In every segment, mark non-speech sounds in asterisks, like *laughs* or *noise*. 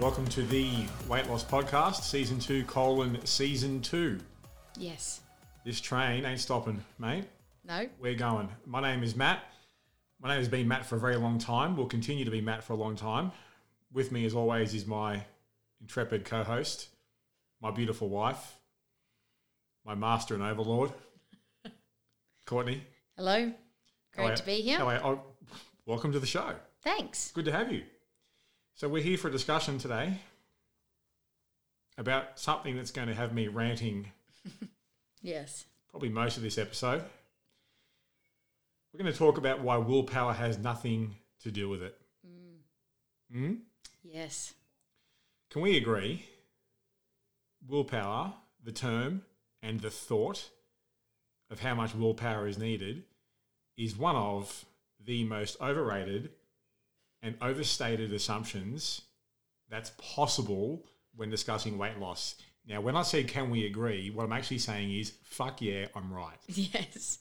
Welcome to the Weight Loss Podcast, Season 2, colon, Season 2. Yes. This train ain't stopping, mate. No. We're going. My name is Matt. My name has been Matt for a very long time. Will continue to be Matt for a long time. With me, as always, is my intrepid co host, my beautiful wife, my master and overlord, *laughs* Courtney. Hello. Great to be here. oh, welcome to the show. Thanks. Good to have you. So we're here for a discussion today about something that's going to have me ranting *laughs* Yes. probably most of this episode. We're going to talk about why willpower has nothing to do with it. Mm. Yes. Can we agree? Willpower, the term and the thought of how much willpower is needed, is one of the most overrated and overstated assumptions that's possible when discussing weight loss. Now, when I say can we agree, what I'm actually saying is fuck yeah, I'm right. *laughs* Yes.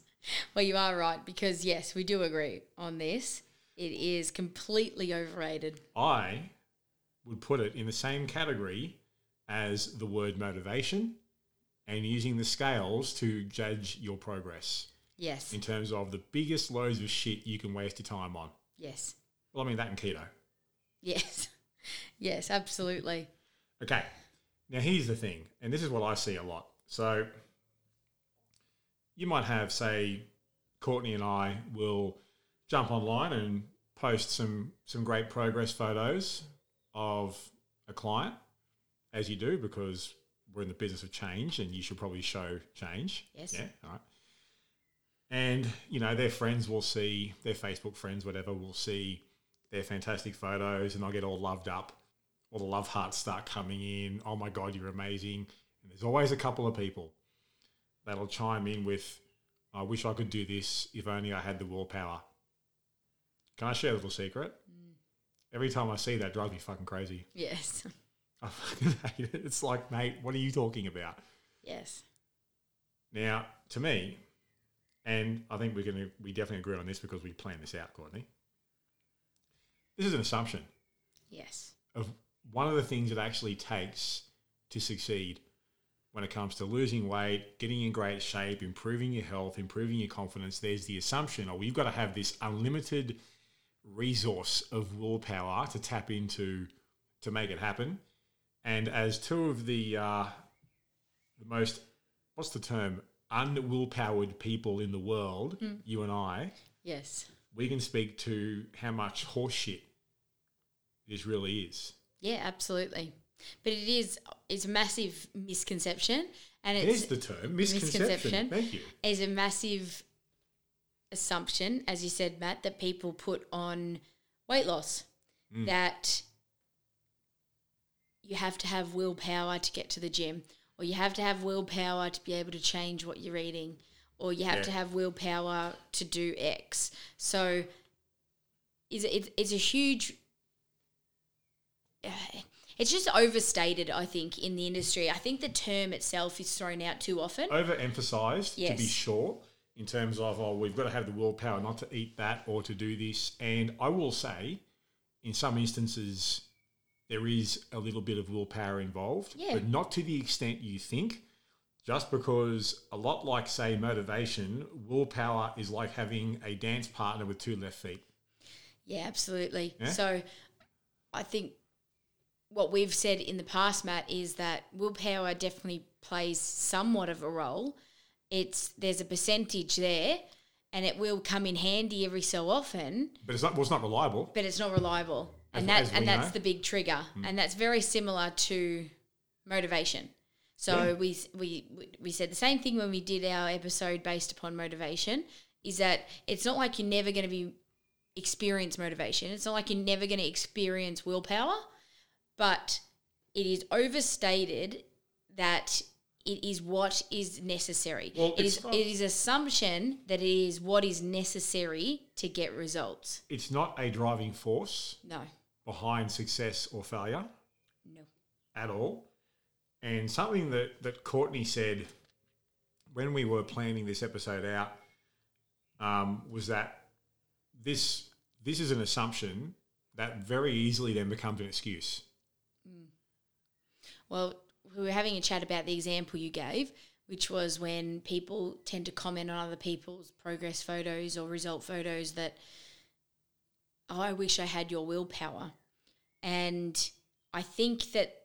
Well, you are right because, yes, we do agree on this. It is completely overrated. I would put it in the same category as the word motivation and using the scales to judge your progress Yes. in terms of the biggest loads of shit you can waste your time on. Yes. Well, I mean, that and keto. Yes. *laughs* Yes, absolutely. Okay. Now, here's the thing, and this is what I see a lot. So, you might have, say, Courtney and I will jump online and post some some great progress photos of a client, as you do, because we're in the business of change, and you should probably show change. Yes. Yeah. All right. And you know, their friends will see their Facebook friends, whatever, will see their fantastic photos, and I'll get all loved up all the love hearts start coming in. Oh my God, you're amazing. And there's always a couple of people that'll chime in with, I wish I could do this if only I had the willpower. Can I share a little secret? Mm. Every time I see that, it drives me fucking crazy. Yes. I fucking hate it. It's like, mate, what are you talking about? Yes. Now, to me, and I think we're gonna we definitely agree on this because we planned this out, Courtney. This is an assumption. Yes. of one of the things it actually takes to succeed when it comes to losing weight, getting in great shape, improving your health, improving your confidence. There's the assumption, oh, you've got to have this unlimited resource of willpower to tap into to make it happen. And as two of the uh, the most, what's the term, unwillpowered people in the world, you and I, Yes. we can speak to how much horseshit this really is. Yeah, absolutely. But it is it's a massive misconception and There's it's the term misconception. misconception. Thank you. is a massive assumption, as you said, Matt, that people put on weight loss. Mm. That you have to have willpower to get to the gym, or you have to have willpower to be able to change what you're eating, or you have Yeah. to have willpower to do X. So, is it, it's a huge. *sighs* It's just overstated, I think, in the industry. I think the term itself is thrown out too often. Overemphasized to be sure, in terms of oh we've got to have the willpower not to eat that or to do this. And I will say, in some instances, there is a little bit of willpower involved, Yeah. but not to the extent you think. Just because a lot like say motivation, willpower is like having a dance partner with two left feet. Yeah, absolutely. Yeah? So I think what we've said in the past, Matt, is that willpower definitely plays somewhat of a role. It's there's a percentage there and it will come in handy every so often, But it's not well, it's not reliable. but it's not reliable. As- And that and that's know. Mm. the big trigger. And that's very similar to motivation. So Yeah. we, we we said the same thing when we did our episode based upon motivation is that it's not like you're never going to be experience motivation. It's not like you're never going to experience willpower, but it is overstated that it is what is necessary. Well, it is not, it is assumption that it is what is necessary to get results. It's not a driving force No, behind success or failure no. at all. And something that, that Courtney said when we were planning this episode out um, was that this this is an assumption that very easily then becomes an excuse. Well, we were having a chat about the example you gave, which was when people tend to comment on other people's progress photos or result photos that, oh, I wish I had your willpower. And I think that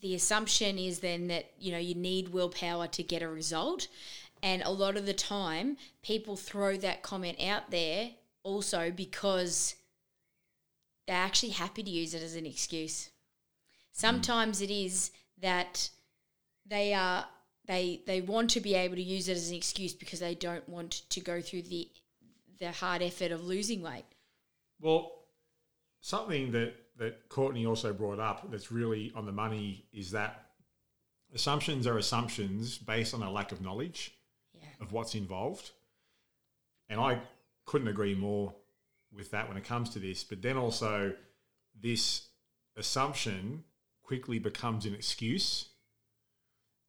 the assumption is then that, you know, you need willpower to get a result. And a lot of the time, people throw that comment out there also because they're actually happy to use it as an excuse. Mm. Sometimes it is that they are they they want to be able to use it as an excuse because they don't want to go through the the hard effort of losing weight. Well, something that, that Courtney also brought up that's really on the money is that assumptions are assumptions based on a lack of knowledge Yeah. of what's involved. And I couldn't agree more with that when it comes to this. But then also, this assumption quickly becomes an excuse.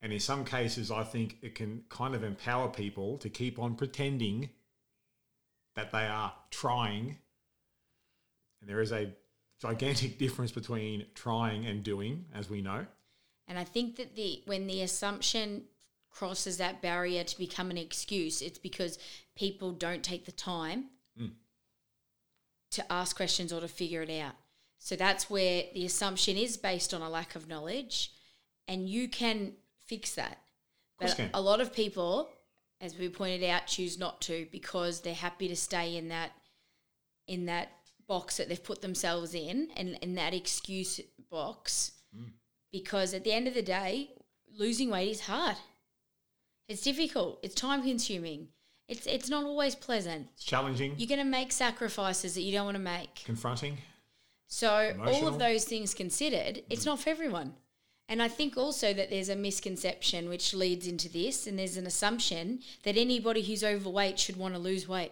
And in some cases, I think it can kind of empower people to keep on pretending that they are trying. And there is a gigantic *laughs* difference between trying and doing, as we know. And I think that the when the assumption crosses that barrier to become an excuse, it's because people don't take the time mm. to ask questions or to figure it out. So that's where the assumption is based on a lack of knowledge, and you can fix that. But a lot of people, as we pointed out, choose not to because they're happy to stay in that in that box that they've put themselves in and in that excuse box mm. because at the end of the day losing weight is hard. It's difficult. It's time consuming. It's it's not always pleasant. It's challenging, you're going to make sacrifices that you don't want to make. Confronting. So all of those things considered it's not for everyone and I think also that there's a misconception which leads into this, and there's an assumption that anybody who's overweight should want to lose weight.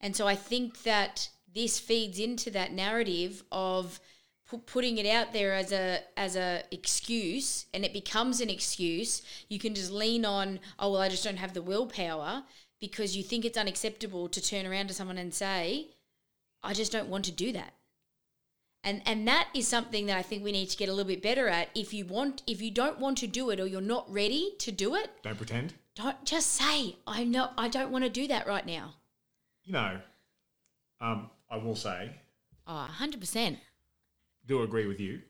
And so I think that this feeds into that narrative of pu- putting it out there as a as a excuse, and it becomes an excuse. You can just lean on, oh well, I just don't have the willpower because you think it's unacceptable to turn around to someone and say, I just don't want to do that. And and that is something that I think we need to get a little bit better at. If you want if you don't want to do it or you're not ready to do it, Don't pretend. don't just say, I'm not I don't want to do that right now. You know, um, I will say, Oh, 100%. do agree with you.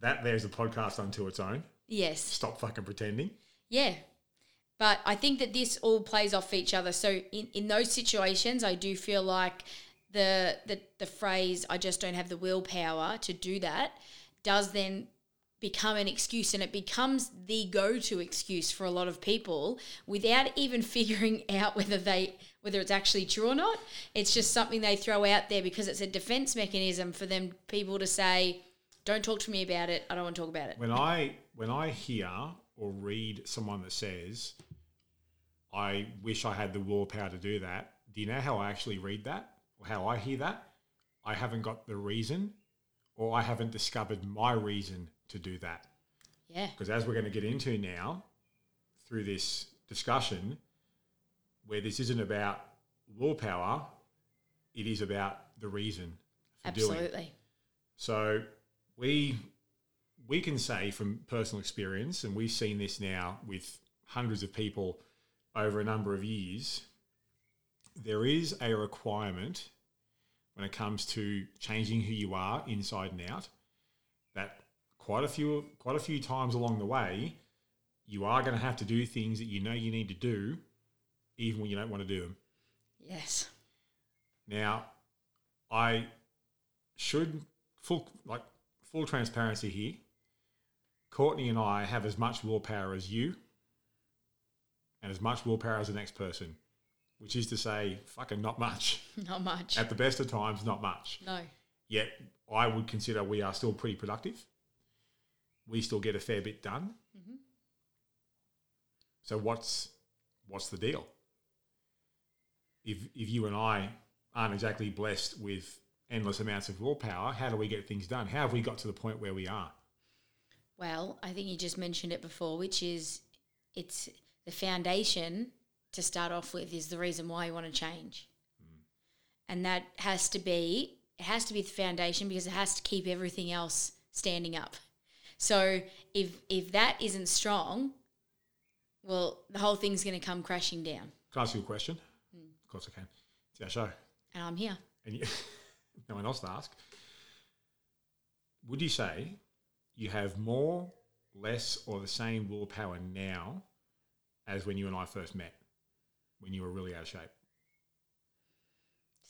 That there's a podcast unto its own. Yes. Stop fucking pretending. Yeah. But I think that this all plays off each other. So in, in those situations, I do feel like the, the the phrase "I just don't have the willpower to do that" does then become an excuse, and it becomes the go-to excuse for a lot of people without even *laughs* figuring out whether they whether it's actually true or not. It's just something they throw out there because it's a defense mechanism for them people to say, "Don't talk to me about it. I don't want to talk about it." When I when I hear or read someone that says, "I wish I had the willpower to do that," do you know how I actually read that how I hear that? I haven't got the reason, or I haven't discovered my reason to do that. Yeah. Because as we're going to get into now, through this discussion, where this isn't about willpower, it is about the reason for doing. Absolutely. So we we can say from personal experience, and we've seen this now with hundreds of people over a number of years, there is a requirement when it comes to changing who you are inside and out that quite a few quite a few times along the way you are going to have to do things that you know you need to do even when you don't want to do them Yes. now, I should full like full transparency here. Courtney and I have as much willpower as you, and as much willpower as the next person, which is to say, fucking not much. *laughs* Not much. At the best of times, not much. No. Yet I would consider we are still pretty productive. We still get a fair bit done. Mm-hmm. So what's what's the deal? If if you and I aren't exactly blessed with endless amounts of willpower, how do we get things done? How have we got to the point where we are? Well, I think you just mentioned it before, which is it's the foundation to start off with is the reason why you want to change. Mm. And that has to be it has to be the foundation because it has to keep everything else standing up. So if if that isn't strong, well, the whole thing's going to come crashing down. Can I ask you a question? Mm. Of course I can. It's our show. And I'm here. and you, *laughs* no one else to ask. Would you say you have more, less, or the same willpower now as when you and I first met, when you were really out of shape?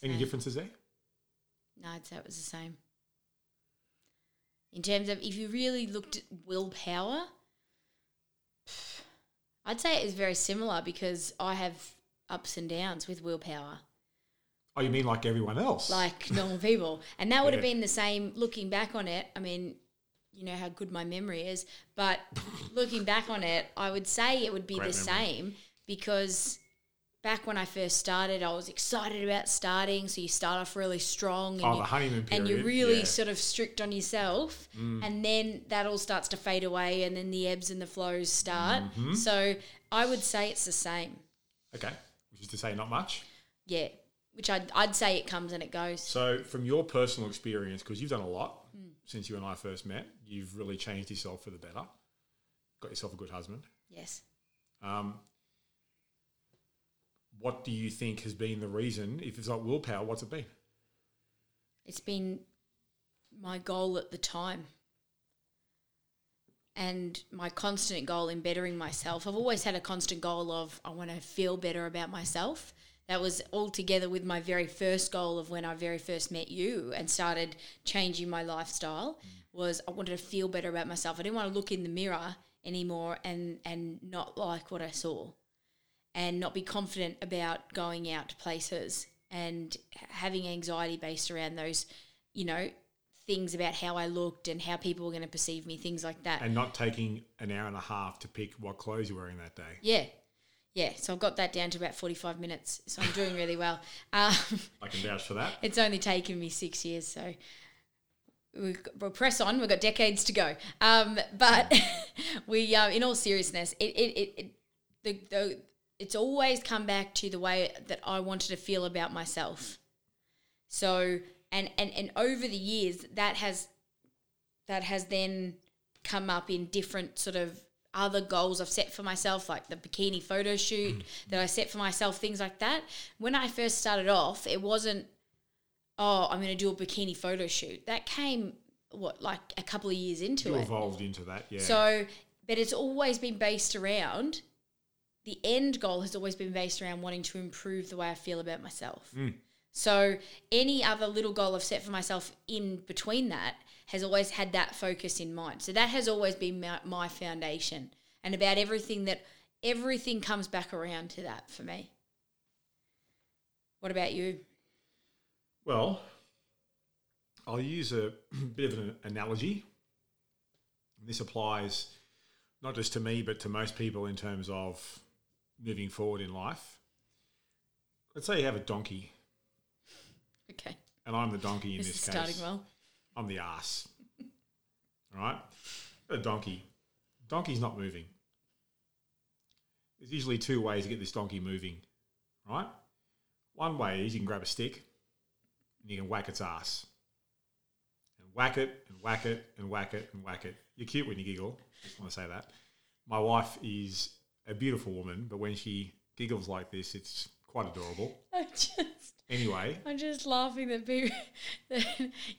Any differences there? No, I'd say it was the same. In terms of if you really looked at willpower, I'd say it is very similar because I have ups and downs with willpower, Oh, you mean like everyone else? like normal people. And that would have been the same looking back on it. I mean, you know how good my memory is, but looking back on it, I would say it would be Great the memory. same because back when I first started, I was excited about starting. So you start off really strong. And oh, you, the honeymoon period. and you're really yeah. Mm. sort of strict on yourself and then that all starts to fade away and then the ebbs and the flows start Mm-hmm. so i would say it's the same okay, which is to say, not much. yeah which I'd, I'd say it comes and it goes So, from your personal experience, because you've done a lot Hmm. since you and I first met, you've really changed yourself for the better. Got yourself a good husband. yes Um, what do you think has been the reason? If it's not willpower, what's it been? it's been my goal at the time and my constant goal in bettering myself. I've always had a constant goal of I want to feel better about myself. That was all together with my very first goal of when I very first met you and started changing my lifestyle was I wanted to feel better about myself. I didn't want to look in the mirror anymore and and not like what I saw and not be confident about going out to places and having anxiety based around those, you know, things about how I looked and how people were going to perceive me, things like that. And not taking an hour and a half to pick what clothes you're wearing that day. yeah. Yeah. So I've got that down to about 45 minutes. So I'm doing really well. *laughs* Um, I can vouch for that. it's only taken me six years. So we- we'll press on. We've got decades to go. Um, but *laughs* we, uh, in all seriousness, it, it, it, it the, the, it's always come back to the way that I wanted to feel about myself. So, and, and, and over the years, that has, that has then come up in different sort of other goals I've set for myself, like the bikini photo shoot mm. that I set for myself, things like that. When I first started off, it wasn't oh, I'm going to do a bikini photo shoot. That came what like a couple of years into You it. evolved into that, yeah. So, but it's always been based around the end goal has always been based around wanting to improve the way I feel about myself. Mm. So, any other little goal I've set for myself in between that has always had that focus in mind. So, that has always been my, my foundation and about everything that everything comes back around to that for me. What about you? Well, I'll use a *clears throat* bit of an analogy. This applies not just to me, but to most people in terms of moving forward in life. Let's say you have a donkey, Okay. and I'm the donkey in This, this, is case. starting well. I'm the ass. All right? A donkey. Donkey's not moving. There's usually two ways to get this donkey moving, right? One way is you can grab a stick and you can whack its ass. And whack it and whack it and whack it and whack it. You're cute when you giggle. Just want to say that. My wife is a beautiful woman, but when she giggles like this, it's quite adorable. *laughs* I just Anyway, I'm just laughing that people *laughs* that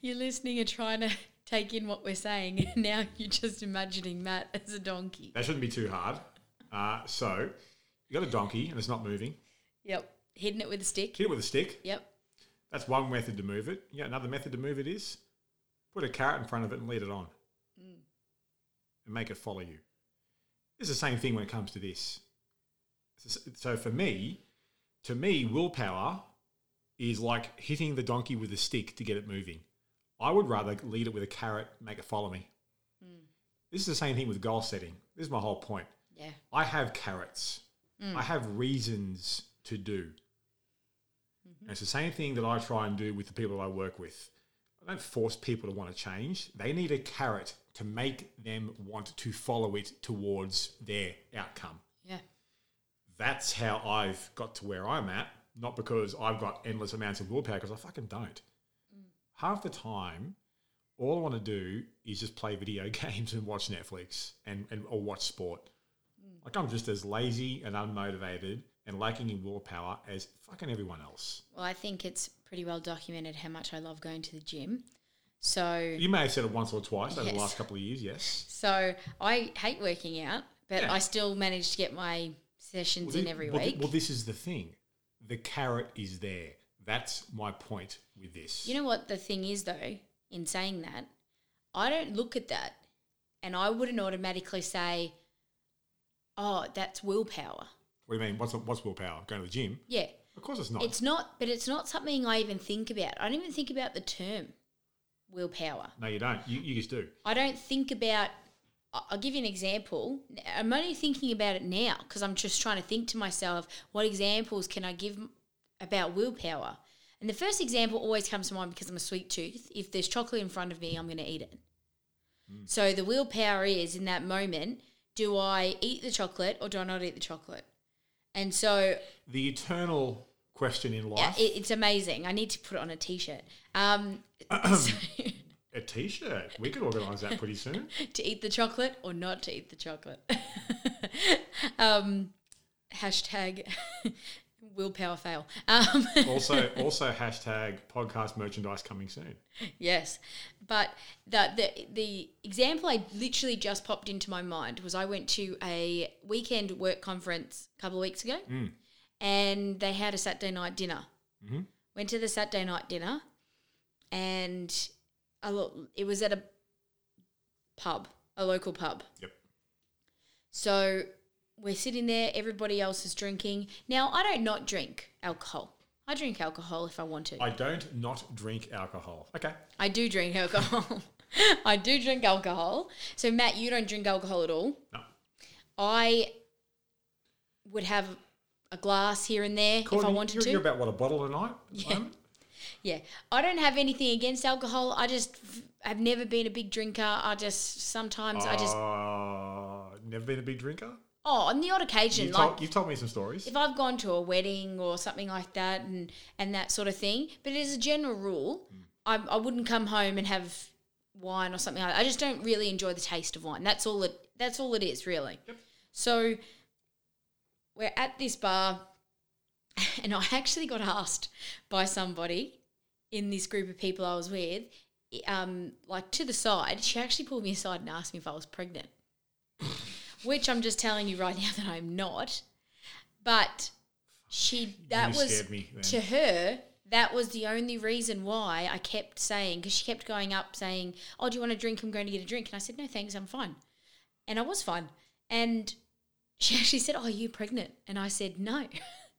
you're listening and trying to take in what we're saying, and now you're just imagining Matt as a donkey. that shouldn't be too hard. Uh, so, you got a donkey and it's not moving. Yep, hitting it with a stick. Hit it with a stick. Yep. That's one method to move it. Yeah, another method to move it is put a carrot in front of it and lead it on, and make it follow you. It's the same thing when it comes to this. So for me, to me, willpower is like hitting the donkey with a stick to get it moving. I would rather lead it with a carrot, make it follow me. Hmm. This is the same thing with goal setting. This is my whole point. Yeah. I have carrots. Hmm. I have reasons to do. And it's the same thing that I try and do with the people I work with. I don't force people to want to change. They need a carrot to make them want to follow it towards their outcome. Yeah. That's how I've got to where I'm at, not because I've got endless amounts of willpower, because I fucking don't. Mm. Half the time, all I want to do is just play video *laughs* games and watch Netflix and, and or watch sport. Mm. Like I'm just as lazy and unmotivated and lacking in willpower as fucking everyone else. Well, I think it's pretty well documented how much I love going to the gym. So You may have said it once or twice over the last couple of years, yes. so I hate working out, but Yeah. I still manage to get my sessions in every well, week. well, this is the thing. The carrot is there. That's my point with this. You know what the thing is though, in saying that, I don't look at that and I wouldn't automatically say, Oh, that's willpower. what do you mean? What's what's willpower? Going to the gym? Yeah. Of course, it's not. It's not but it's not something I even think about. I don't even think about the term willpower. no, you don't. You, you just do. I don't think about. I'll give you an example. I'm only thinking about it now because I'm just trying to think to myself, what examples can I give about willpower? And the first example always comes to mind because I'm a sweet tooth. If there's chocolate in front of me, I'm going to eat it. Hmm. So the willpower is in that moment: do I eat the chocolate or do I not eat the chocolate? And so The eternal question in yeah, life. it, it's amazing. I need to put it on a t-shirt. Um, *clears throat* so- a t-shirt. We could organise that pretty soon. *laughs* to eat the chocolate or not to eat the chocolate. *laughs* um, hashtag *laughs* willpower fail. Um, Also, also hashtag podcast merchandise coming soon. yes, but the, the the example I literally just popped into my mind was I went to a weekend work conference a couple of weeks ago, and they had a Saturday night dinner. Mm-hmm. Went to the Saturday night dinner, and a lo- it was at a pub, a local pub. Yep. So we're sitting there, everybody else is drinking. Now, I don't not drink alcohol. I drink alcohol if I want to. I don't not drink alcohol. Okay. I do drink alcohol. *laughs* I do drink alcohol. So, Matt, you don't drink alcohol at all. No. I would have a glass here and there if I Courtney, wanted you're, to. You're about what a bottle a night. *laughs* Yeah. Yeah, I don't have anything against alcohol. I just have never been a big drinker. I just sometimes I just Uh, never been a big drinker. oh on the odd occasion You've, like told, you've told me some stories. if I've gone to a wedding or something like that and and that sort of thing. But as a general rule, I, I wouldn't come home and have wine or something like that. I just don't really enjoy the taste of wine. That's all it. That's all it is really. Yep. So we're at this bar, *laughs* and I actually got asked by somebody in this group of people I was with, um, like to the side. She actually pulled me aside and asked me if I was pregnant, *laughs* which I'm just telling you right now *laughs* that I'm not. But she that You was me to her. That was the only reason why I kept saying because she kept going up saying, "Oh, do you want a drink? I'm going to get a drink." And I said, "No, thanks, I'm fine." And I was fine. And she actually said, "Oh, you're pregnant?" And I said, "No."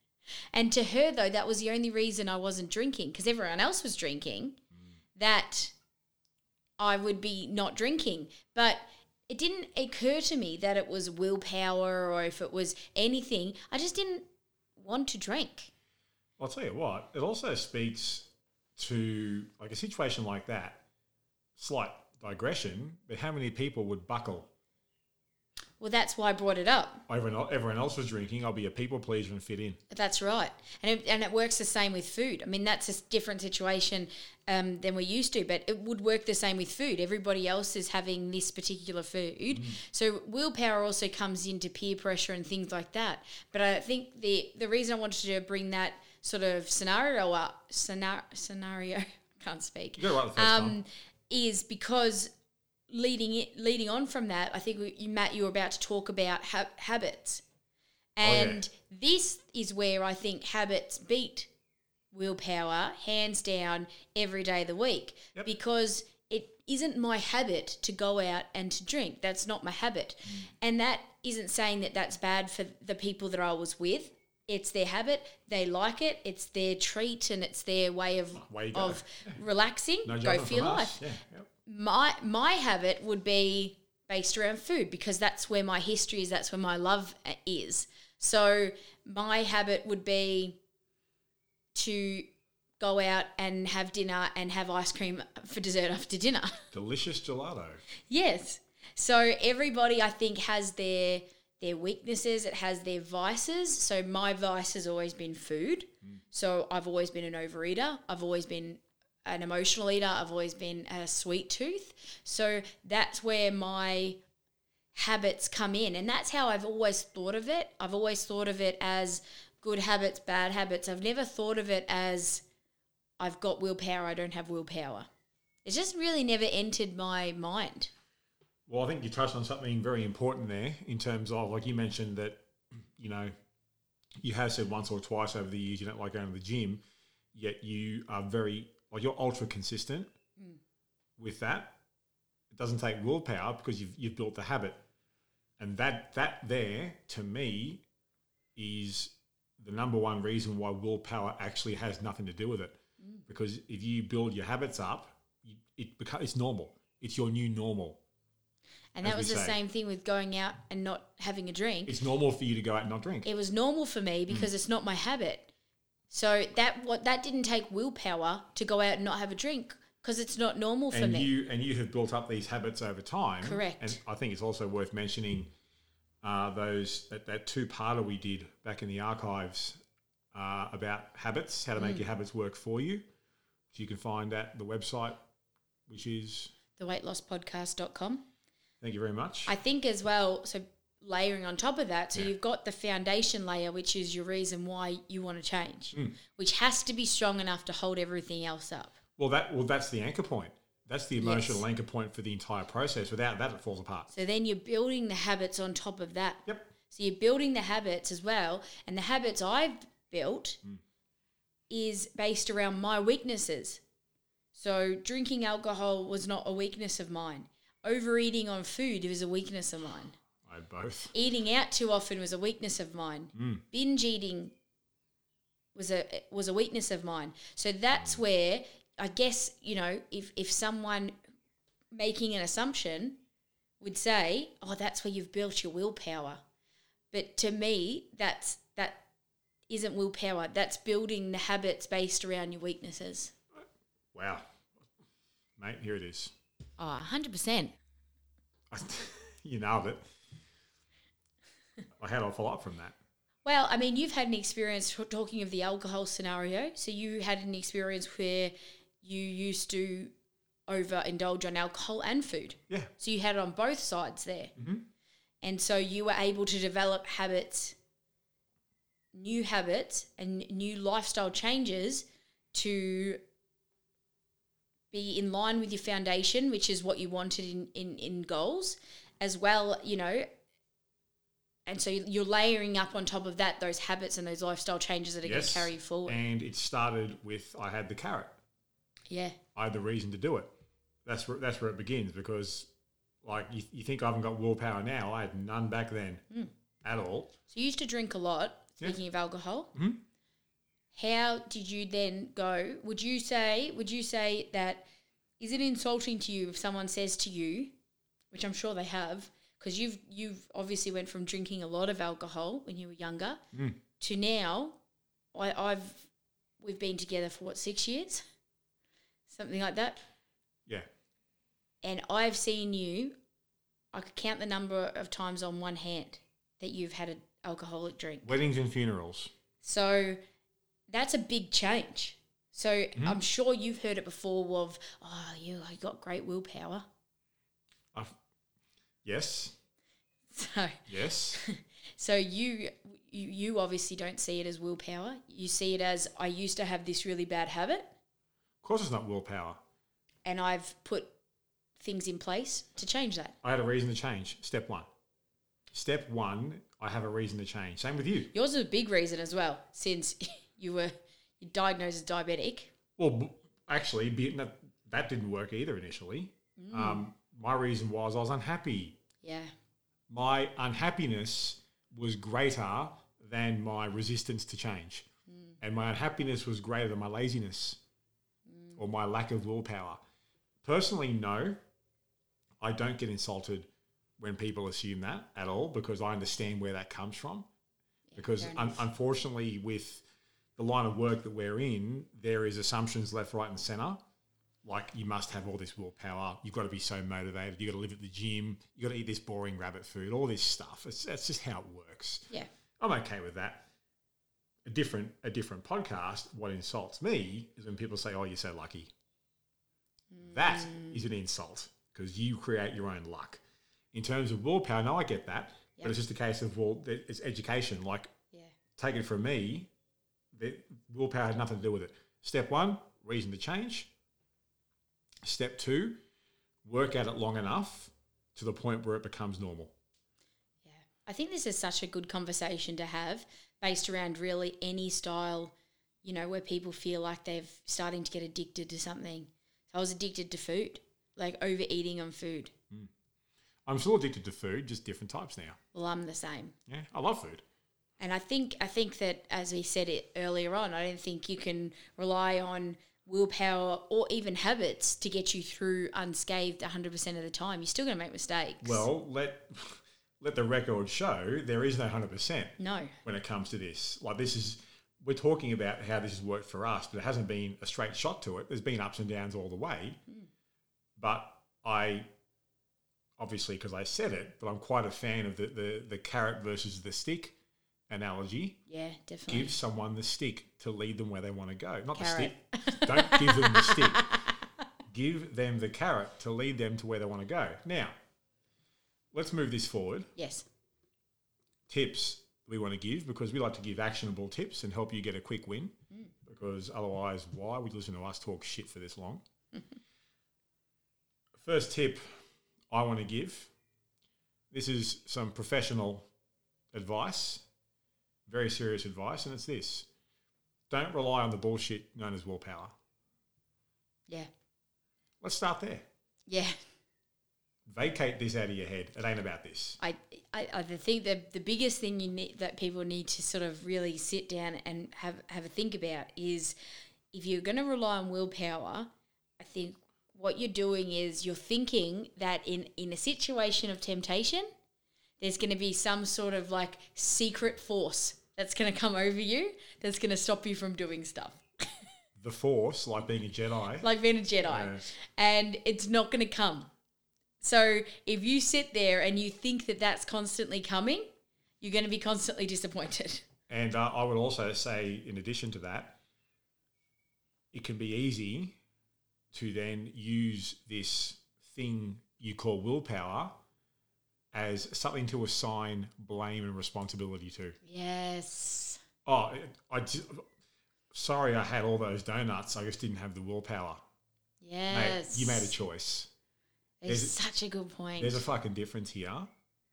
*laughs* and to her though, that was the only reason I wasn't drinking because everyone else was drinking. Mm. That I would be not drinking, but it didn't occur to me that it was willpower or if it was anything. I just didn't want to drink. I'll tell you what, it also speaks to like a situation like that. Slight digression, but how many people would buckle? Well, that's why I brought it up. Everyone, everyone else was drinking. I'll be a people pleaser and fit in. That's right, and it, and it works the same with food. I mean, that's a different situation um, than we're used to, but it would work the same with food. Everybody else is having this particular food, so willpower also comes into peer pressure and things like that. But I think the the reason I wanted to bring that sort of scenario up scenario *laughs* scenario can't speak You got it right the first time. um, is because leading it leading on from that, I think we- you, Matt, you were about to talk about ha- habits, Oh, yeah. and this is where I think habits beat willpower hands down every day of the week Yep. because it isn't my habit to go out and to drink. That's not my habit, Mm. and that isn't saying that that's bad for the people that I was with. it's their habit. They like it. It's their treat, and it's their way of of relaxing. No go for your life. Yeah, yep. My my habit would be based around food because that's where my history is. That's where my love uh, is. So my habit would be to go out and have dinner and have ice cream for dessert after dinner. *laughs* Delicious gelato. Yes. So everybody I think has their their weaknesses, it has their vices. So my vice has always been food. So I've always been an overeater. I've always been an emotional eater. I've always been a sweet tooth. So that's where my habits come in. And that's how I've always thought of it. I've always thought of it as good habits, bad habits. I've never thought of it as I've got willpower, I don't have willpower. It just really never entered my mind. Well, I think you touched on something very important there in terms of, like you mentioned, that, *clears throat* you know, you have said once or twice over the years you don't like going to the gym, yet you are very, like, you're ultra consistent with that. It doesn't take willpower because you've, you've built the habit. And that, that there, to me, is the number one reason why willpower actually has nothing to do with it. Because if you build your habits up, it becomes it's normal. It's your new normal. And that was the say. same thing with going out and not having a drink. It's normal for you to go out and not drink. It was normal for me Mm. because it's not my habit. So that what that didn't take willpower to go out and not have a drink because it's not normal for and me. you and you have built up these habits over time. Correct. And I think it's also worth mentioning uh, those that, that two parter we did back in the archives uh, about habits, how to Mm. make your habits work for you, which you can find at the website, which is the weightlosspodcast.com. thank you very much. I think as well, so layering on top of that, so Yeah. you've got the foundation layer, which is your reason why you want to change, Mm. which has to be strong enough to hold everything else up. well, that well that's the anchor point. That's the emotional Yes. anchor point for the entire process. Without that, it falls apart. So then you're building the habits on top of that. Yep. So you're building the habits as well. And the habits I've built is based around my weaknesses. So drinking alcohol was not a weakness of mine. Overeating on food was a weakness of mine. I both. Eating out too often was a weakness of mine. Mm. Binge eating was a was a weakness of mine. So that's where I guess, you know, if if someone making an assumption would say, "Oh, that's where you've built your willpower." But to me, that's that isn't willpower. That's building the habits based around your weaknesses. Wow, mate, here it is. Oh, 100%. *laughs* you nailed it. I had to follow up from that. Well, I mean, you've had an experience talking of the alcohol scenario. So you had an experience where you used to overindulge on alcohol and food. Yeah. So you had it on both sides there. Mm-hmm. And so you were able to develop habits, new habits, and new lifestyle changes to be in line with your foundation, which is what you wanted in, in, in goals, as well, you know. And so you're layering up on top of that those habits and those lifestyle changes that are going to carry you forward. And it started with I had the carrot. yeah. I had the reason to do it. That's where that's where it begins because, like, you, you think I haven't got willpower now? I had none back then Hmm. at all. So you used to drink a lot, Yeah. speaking of alcohol. Mhm. How did you then go? Would you say would you say that is it insulting to you if someone says to you, which I'm sure they have, because you've you've obviously went from drinking a lot of alcohol when you were younger Mm. to now I, I've we've been together for what, six years? Something like that. Yeah. And I've seen you I could count the number of times on one hand that you've had an alcoholic drink. Weddings and funerals. So that's a big change. So Mm-hmm. I'm sure you've heard it before of, oh, you, you got great willpower. I've, yes. So, Yes. *laughs* so you, you, you obviously don't see it as willpower. You see it as I used to have this really bad habit, of course, it's not willpower. and I've put things in place to change that. I had a reason to change. Step one. Step one. I have a reason to change. Same with you. Yours is a big reason as well, since *laughs* you were you diagnosed as diabetic. Well, actually, that, that didn't work either initially. Mm. Um, my reason was I was unhappy. Yeah. My unhappiness was greater than my resistance to change. Mm. And my unhappiness was greater than my laziness mm. or my lack of willpower. Personally, no. I don't get insulted when people assume that at all because I understand where that comes from. because un- unfortunately, with the line of work that we're in, there is assumptions left, right, and center. Like you must have all this willpower. You've got to be so motivated. You've got to live at the gym. You've got to eat this boring rabbit food. All this stuff. It's, that's just how it works. Yeah. I'm okay with that. A different a different podcast. What insults me is when people say, "Oh, you're so lucky." That mm. is an insult because you create your own luck. In terms of willpower, no, I get that, Yeah. but it's just a case of well, it's education. Like, Yeah. take it from me, that willpower had nothing to do with it. Step one, reason to change. Step two, work at it long enough to the point where it becomes normal. Yeah. I think this is such a good conversation to have based around really any style, you know, where people feel like they've starting to get addicted to something. So I was addicted to food, like overeating on food. Mm. I'm still addicted to food, just different types now. Well, I'm the same. Yeah, I love food. And I think I think that as we said it earlier on, I don't think you can rely on willpower or even habits to get you through unscathed 100% of the time. You're still going to make mistakes. Well, let let the record show there is no hundred percent no. when it comes to this. Like this is we're talking about how this has worked for us, but it hasn't been a straight shot to it. There's been ups and downs all the way. Hmm. But I obviously because I said it, but I'm quite a fan of the, the, the carrot versus the stick analogy. Yeah, definitely. Give someone the stick to lead them where they want to go. Not Carrot. the stick. Don't give them the stick. *laughs* Give them the carrot to lead them to where they want to go. Now, let's move this forward. yes. Tips we want to give because we like to give actionable tips and help you get a quick win. Mm. Because otherwise, why would you listen to us talk shit for this long? *laughs* First tip I want to give this is some professional advice, very serious advice, and it's this don't rely on the bullshit known as willpower. Yeah. Let's start there. Yeah. Vacate this out of your head. It ain't about this. I, I, I think that the biggest thing you need that people need to sort of really sit down and have have a think about is if you're going to rely on willpower, I think what you're doing is you're thinking that in in a situation of temptation, there's going to be some sort of like secret force that's going to come over you that's going to stop you from doing stuff. *laughs* The Force, like being a Jedi, like being a Jedi, Yeah. and it's not going to come. So if you sit there and you think that that's constantly coming, you're going to be constantly disappointed. *laughs* And uh, I would also say, in addition to that, it can be easy to then use this thing you call willpower as something to assign blame and responsibility to. Yes. Oh, I just, sorry, I had all those donuts. I just didn't have the willpower. Mate, Yes. you made a choice. It's there's- such a good point. There's a fucking difference here.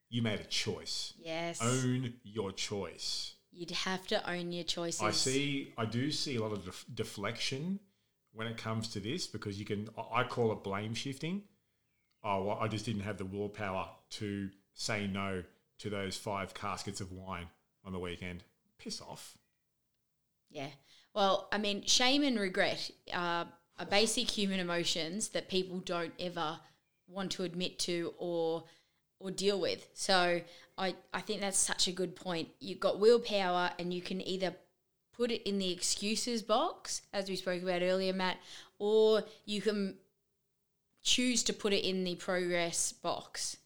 You made a choice. yes. Own your choice. You'd have to own your choices. I see. I do see a lot of def- deflection when it comes to this because you can. I- I call it blame shifting. Oh, well, I just didn't have the willpower to say no to those five caskets of wine on the weekend. Piss off. Yeah. Well, I mean, shame and regret are, are basic human emotions that people don't ever want to admit to or or deal with. So I, I think that's such a good point. You've got willpower and you can either put it in the excuses box, as we spoke about earlier, Matt, or you can choose to put it in the progress box.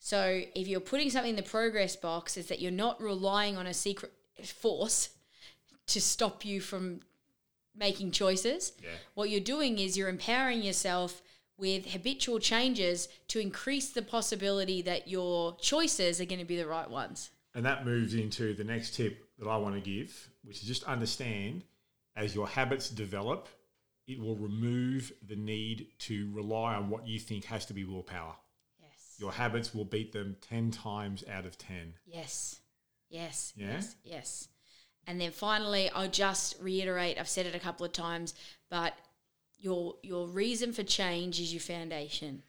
So if you're putting something in the progress box, is that you're not relying on a secret force to stop you from making choices. Yeah. What you're doing is you're empowering yourself with habitual changes to increase the possibility that your choices are going to be the right ones. And that moves into the next tip that I want to give, which is just understand as your habits develop, it will remove the need to rely on what you think has to be willpower. Your habits will beat them 10 times out of 10. Yes. Yes. Yeah? Yes. Yes. And then finally, I'll just reiterate, I've said it a couple of times, but your your reason for change is your foundation.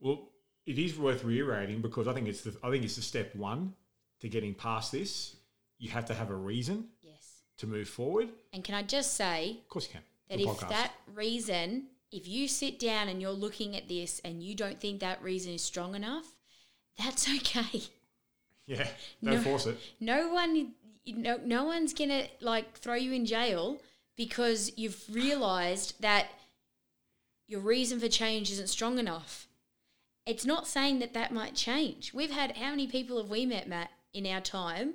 Well, it is worth reiterating because I think it's the I think it's the step one to getting past this you have to have a reason Yes. to move forward. And can I just say Of course, you can. that if podcast. that reason, if you sit down and you're looking at this and you don't think that reason is strong enough, that's *laughs* okay. yeah, *laughs* don't No. force it. No one, know, no one's gonna like throw you in jail because you've realised that your reason for change isn't strong enough. It's not saying that that might change. We've had how many people have we met, Matt, in our time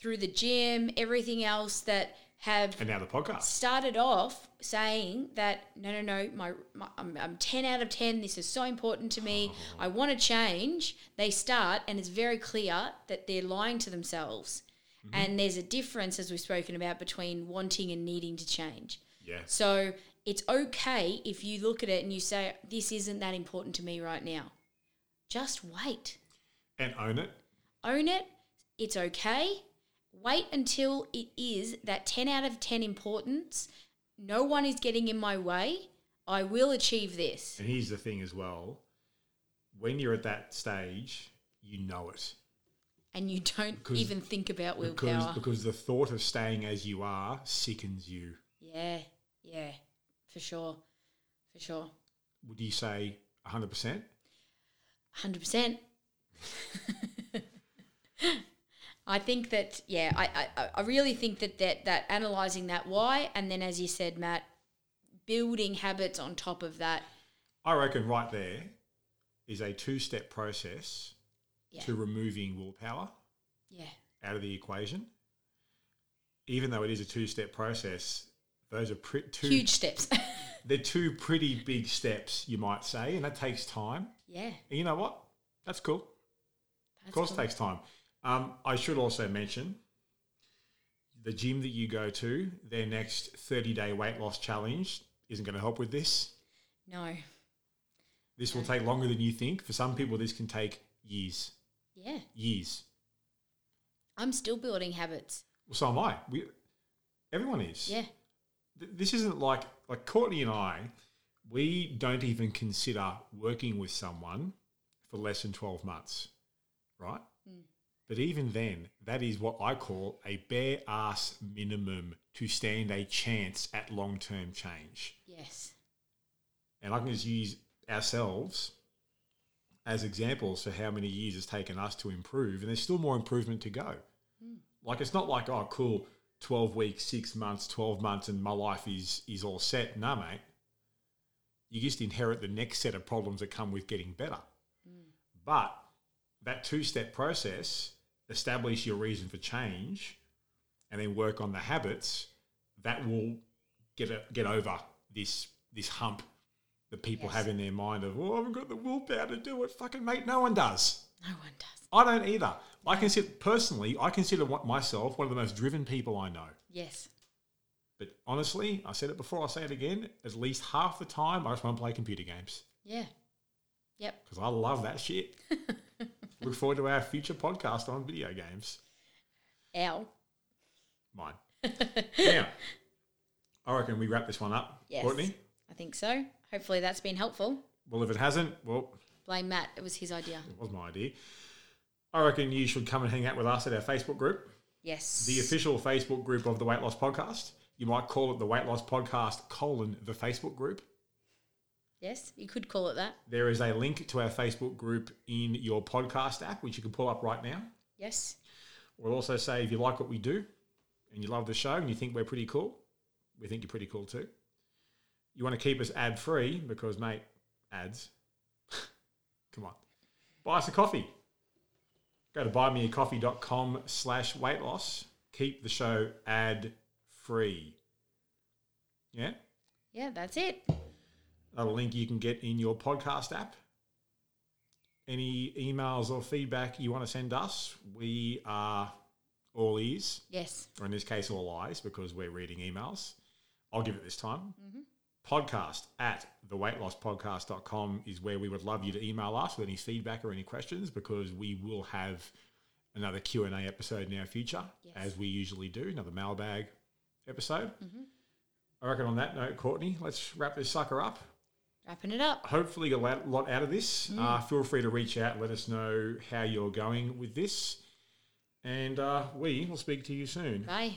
through the gym, everything else that have And now the podcast. started off saying that no, no, no, my, my I'm, I'm ten out of ten. This is so important to me. Oh. I want to change. They start, and it's very clear that they're lying to themselves. Mm-hmm. And there's a difference, as we've spoken about, between wanting and needing to change. Yeah. So it's okay if you look at it and you say, "This isn't that important to me right now." Just wait And own it. own it. It's okay. Wait until it is that 10 out of 10 importance. No one is getting in my way. I will achieve this. And here's the thing as well. When you're at that stage, you know it. And you don't Because- even think about Because, willpower. because the thought of staying as you are sickens you. yeah, yeah, for sure. For sure. Would you say 100%? 100%. *laughs* I think that, yeah, I, I, I really think that, that that analysing that why, and then as you said, Matt, building habits on top of that. I reckon right there is a two step process Yeah. to removing willpower Yeah. out of the equation. Even though it is a two step process, those are pre- two, Huge steps. *laughs* they're two pretty big steps, you might say, and that takes time. yeah. And you know what? That's cool. That's of course, cool. it takes time. Um, I should also mention the gym that you go to, their next 30 day weight loss challenge isn't going to help with this. No. This will take longer than you think. For some people, this can take years. Yeah. Years. I'm still building habits. Well, so am I. We, everyone is. Yeah. Th- This isn't like like Courtney and I. We don't even consider working with someone for less than twelve months, right? But even then, that is what I call a bare ass minimum to stand a chance at long term change. Yes. And I can just use ourselves as examples for how many years it's taken us to improve, and there's still more improvement to go. Hmm. Like it's not like oh cool, twelve weeks, six months, twelve months, and my life is is all set. Nah, mate. You just inherit the next set of problems that come with getting better. Hmm. But that two step process, establish your reason for change, and then work on the habits. That will get a, get over this this hump that people Yes. have in their mind of, oh, I haven't got the willpower to do it. Fucking mate, no one does. No one does. I don't either. I consider personally, I consider myself one of the most driven people I know. Yes. But honestly, I said it before, I'll say it again. At least half the time, I just want to play computer games Yeah. Yep. because I love that shit. *laughs* Look forward to our future podcast on video games. Ow. Mine. *laughs* now, I reckon we wrap this one up, Yes. Courtney. I think so. Hopefully that's been helpful. Well, if it hasn't, well, Blame Matt. It was his idea. it was my idea. I reckon you should come and hang out with us at our Facebook group. Yes. the official Facebook group of the Weight Loss Podcast. You might call it the Weight Loss Podcast colon the Facebook group. Yes. You could call it that. There is a link to our Facebook group in your podcast app, which you can pull up right now. Yes. We'll also say if you like what we do and you love the show and you think we're pretty cool, we think you're pretty cool too. You want to keep us ad free because, mate, ads. *laughs* Come on. Buy us a coffee. Go to buymeacoffee.com slash weight loss. Keep the show ad free. Yeah? Yeah, that's it. A link you can get in your podcast app. Any emails or feedback you want to send us, we are all ears, Yes. or in this case, all eyes, because we're reading emails. I'll give it this time. Mm-hmm. Podcast at theweightlosspodcast.com is where we would love you to email us with any feedback or any questions because we will have another Q&A episode in our future, Yes. as we usually do, another mailbag episode. Mm-hmm. I reckon on that note, Courtney, let's wrap this sucker up Wrapping it up. hopefully a lot out of this. Uh, feel free to reach out let us know how you're going with this. And uh, we will speak to you soon. Bye.